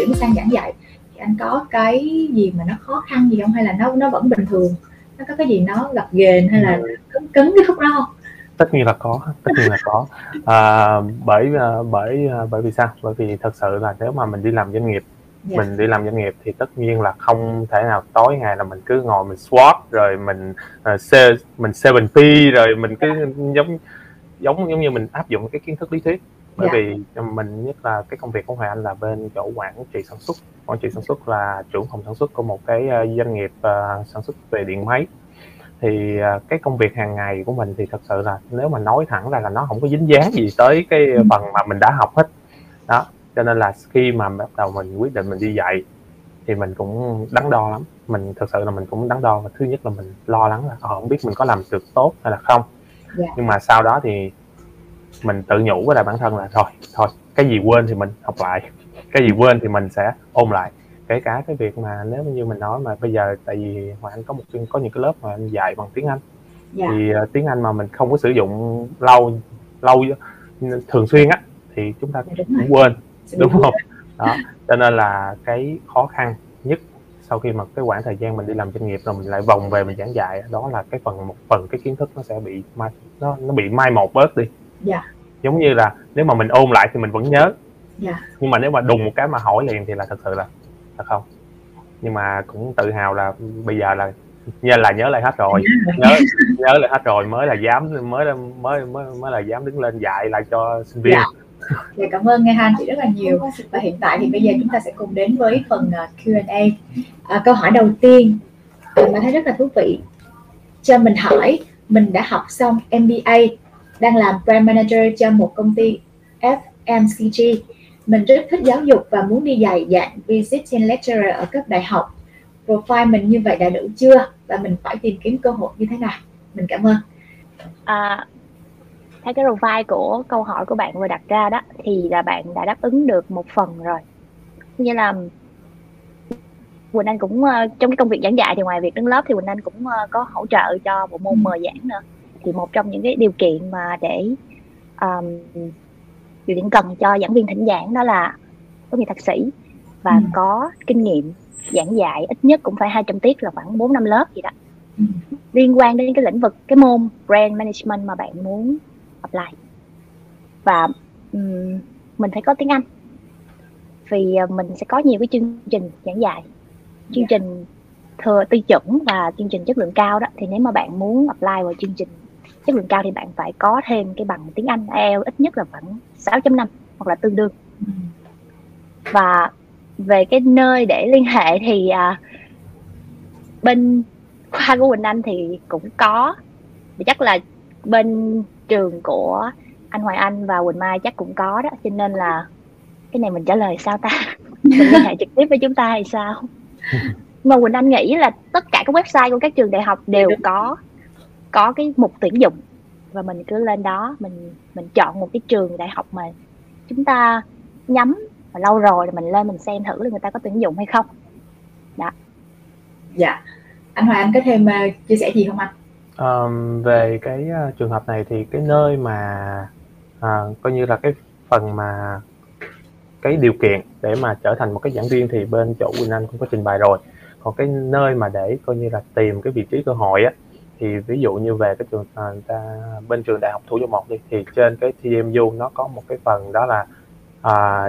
chuyển sang giảng dạy thì anh có cái gì mà nó khó khăn gì không hay là nó nó vẫn bình thường nó có cái gì nó gặp ghềnh hay là cứng cứng cái khúc đó không tất nhiên là có tất nhiên là có à, bởi à, bởi à, bởi vì sao bởi vì thật sự là nếu mà mình đi làm doanh nghiệp yeah. Dạ. mình đi làm doanh nghiệp thì tất nhiên là không thể nào tối ngày là mình cứ ngồi mình swap rồi mình uh, mình 7P rồi mình cứ yeah. Dạ. giống giống giống như mình áp dụng cái kiến thức lý thuyết bởi. Dạ. vì mình nhất là cái công việc của Hoàng Anh là bên chỗ quản trị sản xuất quản trị sản xuất là trưởng phòng sản xuất của một cái doanh nghiệp uh, sản xuất về điện máy thì uh, cái công việc hàng ngày của mình thì thật sự là nếu mà nói thẳng ra là nó không có dính dáng gì tới cái ừ. phần mà mình đã học hết đó cho nên là khi mà bắt đầu mình quyết định mình đi dạy thì mình cũng đắn đo lắm mình thật sự là mình cũng đắn đo và thứ nhất là mình lo lắng là ờ, không biết mình có làm được tốt hay là không yeah. Dạ. nhưng mà sau đó thì mình tự nhủ với lại bản thân là thôi thôi cái gì quên thì mình học lại cái gì quên thì mình sẽ ôn lại. Kể cả cái việc mà nếu như mình nói mà bây giờ tại vì hoàng anh có một có những cái lớp mà anh dạy bằng tiếng anh dạ. thì uh, tiếng anh mà mình không có sử dụng lâu lâu thường xuyên á thì chúng ta cũng, cũng quên đúng không? đó cho nên là cái khó khăn nhất sau khi mà cái khoảng thời gian mình đi làm doanh nghiệp rồi mình lại vòng về mình giảng dạy đó là cái phần một phần cái kiến thức nó sẽ bị mai nó nó bị mai một bớt đi dạ. giống như là nếu mà mình ôn lại thì mình vẫn nhớ. Dạ. nhưng mà nếu mà đùng một cái mà hỏi liền thì là thật sự là thật không. Nhưng mà cũng tự hào là bây giờ là như là nhớ lại hết rồi. Nhớ nhớ lại hết rồi mới là dám mới mới mới mới là dám đứng lên dạy lại cho sinh viên. Dạ. Dạ, cảm ơn nghe Han chị rất là nhiều. Và hiện tại thì bây giờ chúng ta sẽ cùng đến với phần à, Q&A à, câu hỏi đầu tiên mình thấy rất là thú vị. Cho mình hỏi mình đã học xong MBA đang làm brand manager cho một công ty FMCG mình rất thích giáo dục và muốn đi dạy dạng visiting lecturer ở cấp đại học. Profile mình như vậy đã đủ chưa? Và mình phải tìm kiếm cơ hội như thế nào? Mình cảm ơn. À, theo cái profile của câu hỏi của bạn vừa đặt ra đó thì là bạn đã đáp ứng được một phần rồi. Như là Quỳnh Anh cũng uh, trong cái công việc giảng dạy thì ngoài việc đứng lớp thì Quỳnh Anh cũng uh, có hỗ trợ cho bộ môn mời giảng nữa thì một trong những cái điều kiện mà để um, điều kiện cần cho giảng viên thỉnh giảng đó là tốt nghiệp thạc sĩ và ừ. có kinh nghiệm giảng dạy ít nhất cũng phải 200 tiết là khoảng 4 năm lớp gì đó ừ. liên quan đến cái lĩnh vực cái môn brand management mà bạn muốn apply và um, mình phải có tiếng Anh vì uh, mình sẽ có nhiều cái chương trình giảng dạy chương yeah. trình thừa tiêu chuẩn và chương trình chất lượng cao đó thì nếu mà bạn muốn apply vào chương trình chất lượng cao thì bạn phải có thêm cái bằng tiếng Anh IELTS ít nhất là khoảng 6.5 hoặc là tương đương. Và về cái nơi để liên hệ thì uh, bên khoa của Quỳnh Anh thì cũng có. Chắc là bên trường của anh Hoài Anh và Quỳnh Mai chắc cũng có đó cho nên là cái này mình trả lời sao ta? Mình liên hệ trực tiếp với chúng ta hay sao? Mà Quỳnh Anh nghĩ là tất cả các website của các trường đại học đều có có cái mục tuyển dụng và mình cứ lên đó mình mình chọn một cái trường đại học mà chúng ta nhắm mà lâu rồi thì mình lên mình xem thử là người ta có tuyển dụng hay không. Đó. Dạ. Anh Hoài Anh có thêm uh, chia sẻ gì không anh? Um, về cái uh, trường hợp này thì cái nơi mà uh, coi như là cái phần mà cái điều kiện để mà trở thành một cái giảng viên thì bên chỗ Quỳnh Anh cũng có trình bày rồi. Còn cái nơi mà để coi như là tìm cái vị trí cơ hội á thì ví dụ như về cái trường à, ta bên trường đại học thủ dầu một đi thì trên cái TMU nó có một cái phần đó là à,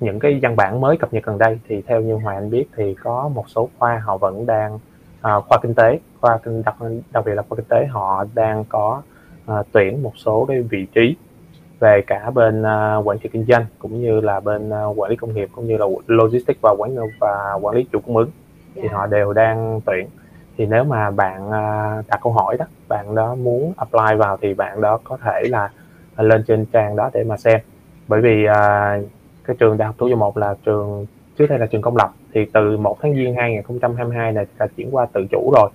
những cái văn bản mới cập nhật gần đây thì theo như Hoàng Anh biết thì có một số khoa họ vẫn đang à, khoa kinh tế khoa kinh đặc đặc biệt là khoa kinh tế họ đang có à, tuyển một số cái vị trí về cả bên uh, quản trị kinh doanh cũng như là bên uh, quản lý công nghiệp cũng như là logistics và quản và quản lý chuỗi cung ứng thì. Dạ. họ đều đang tuyển thì nếu mà bạn uh, đặt câu hỏi đó bạn đó muốn apply vào thì bạn đó có thể là à, lên trên trang đó để mà xem. Bởi vì uh, cái trường đại học thủ dầu một là trường trước đây là trường công lập thì từ 1 tháng giêng 2022 này đã chuyển qua tự chủ rồi.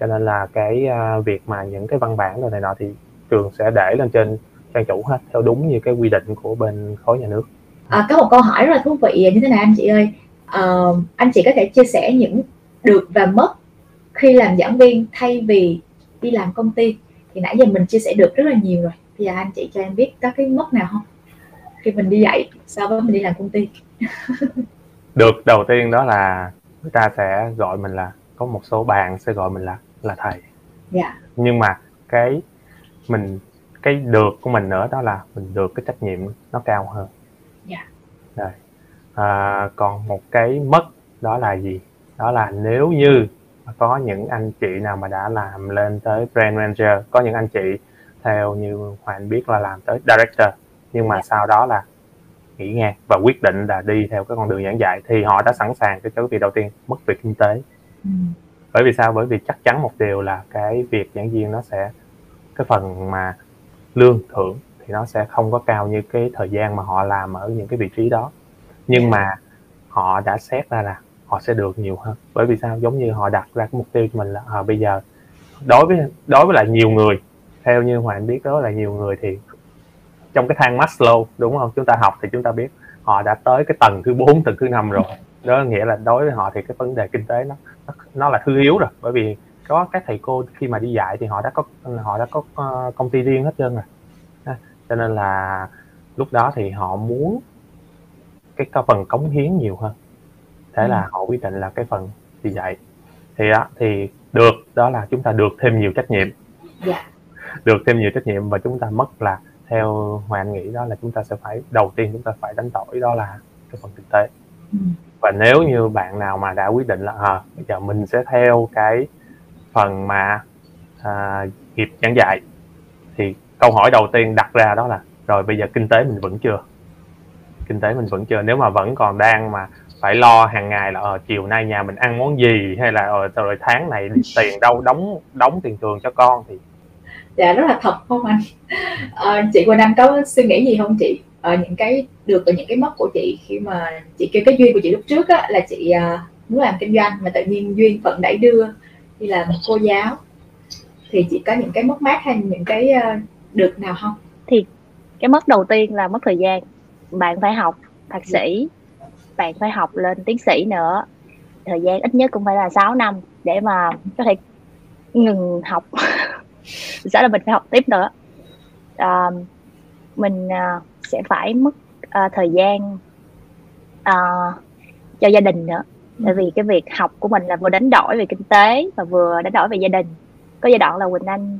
Cho nên là cái uh, việc mà những cái văn bản rồi này nọ thì trường sẽ để lên trên trang chủ hết theo đúng như cái quy định của bên khối nhà nước. À, có một câu hỏi rất là thú vị như thế này anh chị ơi. Uh, anh chị có thể chia sẻ những được và mất khi làm giảng viên thay vì đi làm công ty thì nãy giờ mình chia sẻ được rất là nhiều rồi bây giờ anh chị cho em biết có cái mất nào không khi mình đi dạy so với mình đi làm công ty được đầu tiên đó là người ta sẽ gọi mình là có một số bạn sẽ gọi mình là là thầy yeah. Dạ. nhưng mà cái mình cái được của mình nữa đó là mình được cái trách nhiệm nó cao hơn yeah. Dạ. rồi à, còn một cái mất đó là gì đó là nếu như có những anh chị nào mà đã làm lên tới brand manager có những anh chị theo như hoàng biết là làm tới director nhưng mà sau đó là nghỉ ngang và quyết định là đi theo cái con đường giảng dạy thì họ đã sẵn sàng cái cái việc đầu tiên mất việc kinh tế ừ. bởi vì sao bởi vì chắc chắn một điều là cái việc giảng viên nó sẽ cái phần mà lương thưởng thì nó sẽ không có cao như cái thời gian mà họ làm ở những cái vị trí đó nhưng yeah. mà họ đã xét ra là họ sẽ được nhiều hơn. Bởi vì sao? Giống như họ đặt ra cái mục tiêu cho mình là à, bây giờ đối với đối với lại nhiều người theo như hoàng biết đó là nhiều người thì trong cái thang Maslow đúng không? Chúng ta học thì chúng ta biết họ đã tới cái tầng thứ 4, tầng thứ năm rồi. Đó nghĩa là đối với họ thì cái vấn đề kinh tế nó nó, nó là thứ yếu rồi. Bởi vì có các thầy cô khi mà đi dạy thì họ đã có họ đã có ờ, công ty riêng hết trơn rồi. Cho nên là lúc đó thì họ muốn cái phần cống hiến nhiều hơn thế ừ. là họ quyết định là cái phần đi dạy thì đó thì được đó là chúng ta được thêm nhiều trách nhiệm yeah. Dạ. được thêm nhiều trách nhiệm và chúng ta mất là theo hoàng nghĩ đó là chúng ta sẽ phải đầu tiên chúng ta phải đánh đổi đó là cái phần kinh tế ừ. và nếu như bạn nào mà đã quyết định là à, bây giờ mình sẽ theo cái phần mà à, nghiệp giảng dạy thì câu hỏi đầu tiên đặt ra đó là rồi bây giờ kinh tế mình vẫn chưa kinh tế mình vẫn chưa nếu mà vẫn còn đang mà phải lo hàng ngày là ờ, chiều nay nhà mình ăn món gì hay là ờ, rồi tháng này tiền đâu đóng đóng tiền trường cho con thì dạ rất là thật không anh? À, chị Quỳnh Anh có suy nghĩ gì không chị? À, những cái được và những cái mất của chị khi mà chị kêu cái duyên của chị lúc trước á, là chị à, muốn làm kinh doanh mà tự nhiên duyên phận đẩy đưa đi làm cô giáo. Thì chị có những cái mất mát hay những cái uh, được nào không? Thì cái mất đầu tiên là mất thời gian. Bạn phải học thạc sĩ bạn phải học lên tiến sĩ nữa. Thời gian ít nhất cũng phải là 6 năm để mà có thể ngừng học. Sẽ là mình phải học tiếp nữa. À, mình à, sẽ phải mất à, thời gian à, cho gia đình nữa. Tại vì cái việc học của mình là vừa đánh đổi về kinh tế và vừa đánh đổi về gia đình. Có giai đoạn là quỳnh anh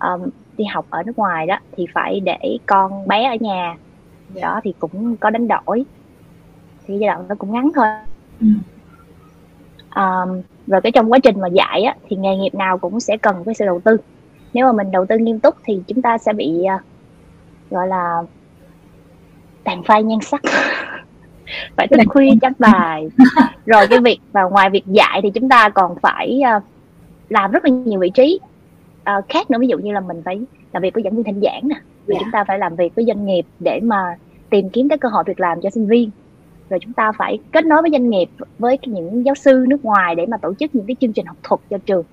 um, đi học ở nước ngoài đó thì phải để con bé ở nhà. Đó thì cũng có đánh đổi thì giai đoạn nó cũng ngắn thôi. Ừ. um, rồi cái trong quá trình mà dạy á, thì nghề nghiệp nào cũng sẽ cần cái sự đầu tư. Nếu mà mình đầu tư nghiêm túc thì chúng ta sẽ bị uh, gọi là tàn phai nhan sắc. Phải thức khuya chấm bài. Rồi cái việc và ngoài việc dạy thì chúng ta còn phải uh, làm rất là nhiều vị trí uh, khác nữa. Ví dụ như là mình phải làm việc với giảng viên thỉnh giảng nè. Yeah. chúng ta phải làm việc với doanh nghiệp để mà tìm kiếm các cơ hội việc làm cho sinh viên rồi chúng ta phải kết nối với doanh nghiệp với những giáo sư nước ngoài để mà tổ chức những cái chương trình học thuật cho trường.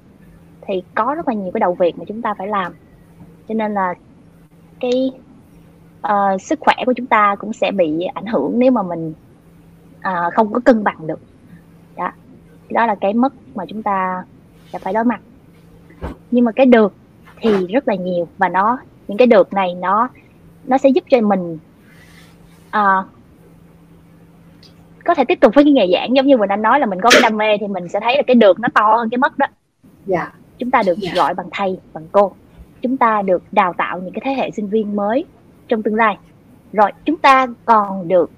Thì có rất là nhiều cái đầu việc mà chúng ta phải làm. Cho nên là cái uh, sức khỏe của chúng ta cũng sẽ bị ảnh hưởng nếu mà mình uh, không có cân bằng được. Đó. Đó là cái mất mà chúng ta sẽ phải đối mặt. Nhưng mà cái được thì rất là nhiều và nó những cái được này nó nó sẽ giúp cho mình uh, có thể tiếp tục với cái nghề giảng. Giống như mình anh nói là mình có cái đam mê thì mình sẽ thấy là cái được nó to hơn cái mất đó. Dạ. Chúng ta được dạ. gọi bằng thầy bằng cô. Chúng ta được đào tạo những cái thế hệ sinh viên mới trong tương lai. Rồi chúng ta còn được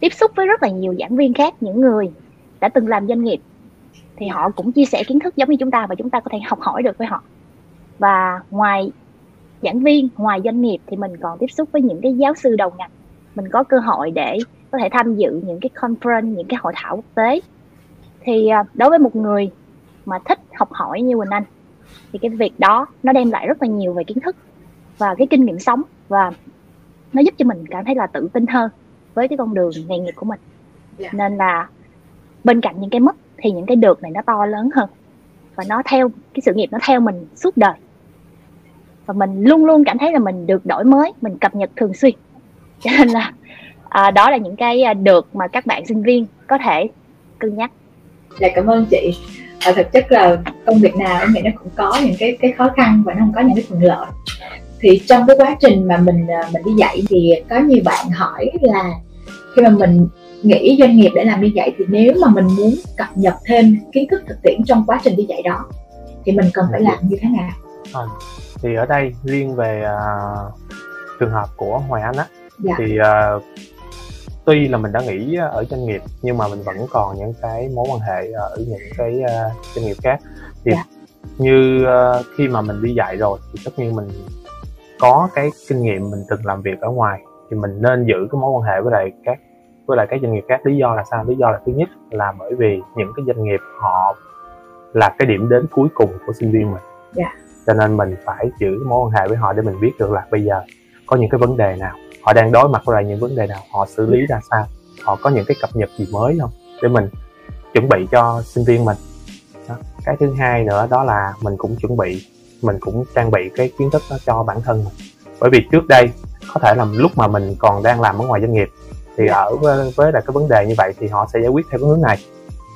tiếp xúc với rất là nhiều giảng viên khác những người đã từng làm doanh nghiệp. Thì họ cũng chia sẻ kiến thức giống như chúng ta và chúng ta có thể học hỏi được với họ. Và ngoài giảng viên ngoài doanh nghiệp thì mình còn tiếp xúc với những cái giáo sư đầu ngành. Mình có cơ hội để có thể tham dự những cái conference những cái hội thảo quốc tế thì à, đối với một người mà thích học hỏi như Quỳnh Anh thì cái việc đó nó đem lại rất là nhiều về kiến thức và cái kinh nghiệm sống và nó giúp cho mình cảm thấy là tự tin hơn với cái con đường nghề nghiệp của mình yeah. Dạ. nên là bên cạnh những cái mất thì những cái được này nó to lớn hơn và nó theo cái sự nghiệp nó theo mình suốt đời và mình luôn luôn cảm thấy là mình được đổi mới mình cập nhật thường xuyên cho nên là à, đó là những cái à, được mà các bạn sinh viên có thể cân nhắc. Dạ cảm ơn chị. À, thực chất là công việc nào em nghĩ nó cũng có những cái cái khó khăn và nó không có những cái thuận lợi. Thì trong cái quá trình mà mình à, mình đi dạy thì có nhiều bạn hỏi là khi mà mình nghĩ doanh nghiệp để làm như vậy thì nếu mà mình muốn cập nhật thêm kiến thức thực tiễn trong quá trình đi dạy đó thì mình cần phải làm như thế nào? À, thì ở đây riêng về uh, trường hợp của Hoài Anh á dạ. thì uh, tuy là mình đã nghỉ ở doanh nghiệp nhưng mà mình vẫn còn những cái mối quan hệ ở những cái uh, doanh nghiệp khác thì dạ. như khi mà mình đi dạy rồi thì tất nhiên mình có cái kinh nghiệm mình từng làm việc ở ngoài thì mình nên giữ cái mối quan hệ với lại các với lại các doanh nghiệp khác lý do là sao lý do là thứ nhất là bởi vì những cái doanh nghiệp họ là cái điểm đến cuối cùng của sinh viên mình yeah. Dạ. cho nên mình phải giữ mối quan hệ với họ để mình biết được là bây giờ có những cái vấn đề nào? Họ đang đối mặt với lại những vấn đề nào? Họ xử lý ra sao? Họ có những cái cập nhật gì mới không? Để mình chuẩn bị cho sinh viên mình. Đó. cái thứ hai nữa đó là mình cũng chuẩn bị mình cũng trang bị cái kiến thức đó cho bản thân mình. Bởi vì trước đây có thể là lúc mà mình còn đang làm ở ngoài doanh nghiệp thì dạ. ở với, với lại cái vấn đề như vậy thì họ sẽ giải quyết theo cái hướng này.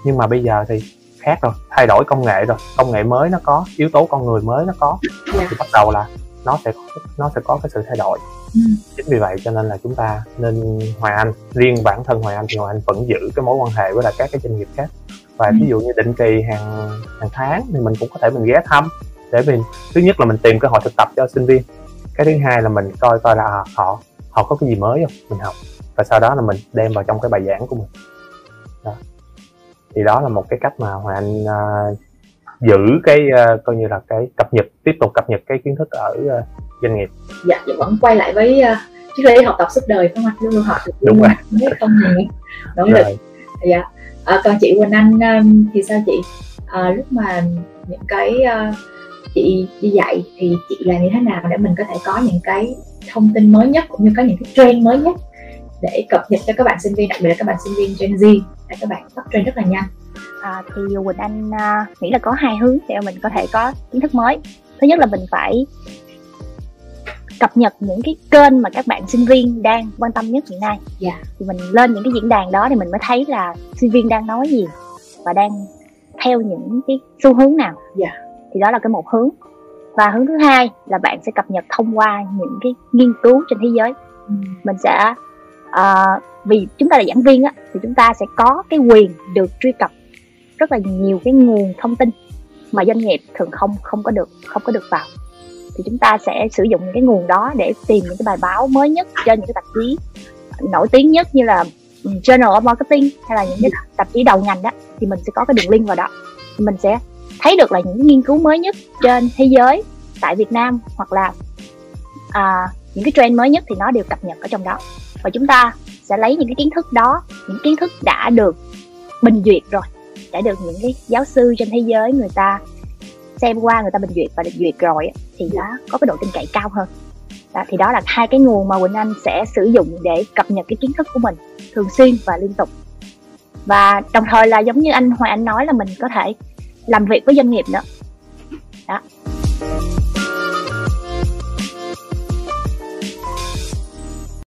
Nhưng mà bây giờ thì khác rồi thay đổi công nghệ rồi. Công nghệ mới nó có yếu tố con người mới nó có. Dạ. thì bắt đầu là nó sẽ nó sẽ có cái sự thay đổi ừ. chính vì vậy cho nên là chúng ta nên Hoài Anh riêng bản thân Hoài Anh thì Hoài Anh vẫn giữ cái mối quan hệ với lại các cái doanh nghiệp khác và ừ. ví dụ như định kỳ hàng hàng tháng thì mình cũng có thể mình ghé thăm để mình thứ nhất là mình tìm cơ hội thực tập cho sinh viên cái thứ hai là mình coi coi là à, họ họ có cái gì mới không mình học và sau đó là mình đem vào trong cái bài giảng của mình đó. thì đó là một cái cách mà hoàng anh uh, giữ cái uh, coi như là cái cập nhật tiếp tục cập nhật cái kiến thức ở uh, doanh nghiệp. Dạ thì vẫn quay lại với uh, triết lý học tập suốt đời không anh? Luôn luôn học được đúng rồi. không ngừng nỗ lực. Dạ. À, còn chị Quỳnh Anh um, thì sao chị? À, lúc mà những cái uh, chị đi dạy thì chị làm như thế nào để mình có thể có những cái thông tin mới nhất cũng như có những cái trend mới nhất để cập nhật cho các bạn sinh viên đặc biệt là các bạn sinh viên Gen Z? Để các bạn bắt trend rất là nhanh à, thì Quỳnh Anh uh, nghĩ là có hai hướng để mình có thể có kiến thức mới thứ nhất là mình phải cập nhật những cái kênh mà các bạn sinh viên đang quan tâm nhất hiện nay yeah. Dạ. thì mình lên những cái diễn đàn đó thì mình mới thấy là sinh viên đang nói gì và đang theo những cái xu hướng nào yeah. Dạ. thì đó là cái một hướng và hướng thứ hai là bạn sẽ cập nhật thông qua những cái nghiên cứu trên thế giới ừ. mình sẽ uh, vì chúng ta là giảng viên á thì chúng ta sẽ có cái quyền được truy cập rất là nhiều cái nguồn thông tin mà doanh nghiệp thường không không có được không có được vào. Thì chúng ta sẽ sử dụng những cái nguồn đó để tìm những cái bài báo mới nhất trên những cái tạp chí nổi tiếng nhất như là ừ, Journal of Marketing hay là những cái tạp chí đầu ngành đó. Thì mình sẽ có cái đường link vào đó. Mình sẽ thấy được là những nghiên cứu mới nhất trên thế giới tại Việt Nam hoặc là à, những cái trend mới nhất thì nó đều cập nhật ở trong đó. Và chúng ta sẽ lấy những cái kiến thức đó những kiến thức đã được bình duyệt rồi đã được những cái giáo sư trên thế giới người ta xem qua người ta bình duyệt và được duyệt rồi thì nó có cái độ tin cậy cao hơn. Đó, thì đó là hai cái nguồn mà Quỳnh Anh sẽ sử dụng để cập nhật cái kiến thức của mình thường xuyên và liên tục. Và đồng thời là giống như anh Hoàng Anh nói là mình có thể làm việc với doanh nghiệp nữa. Đó.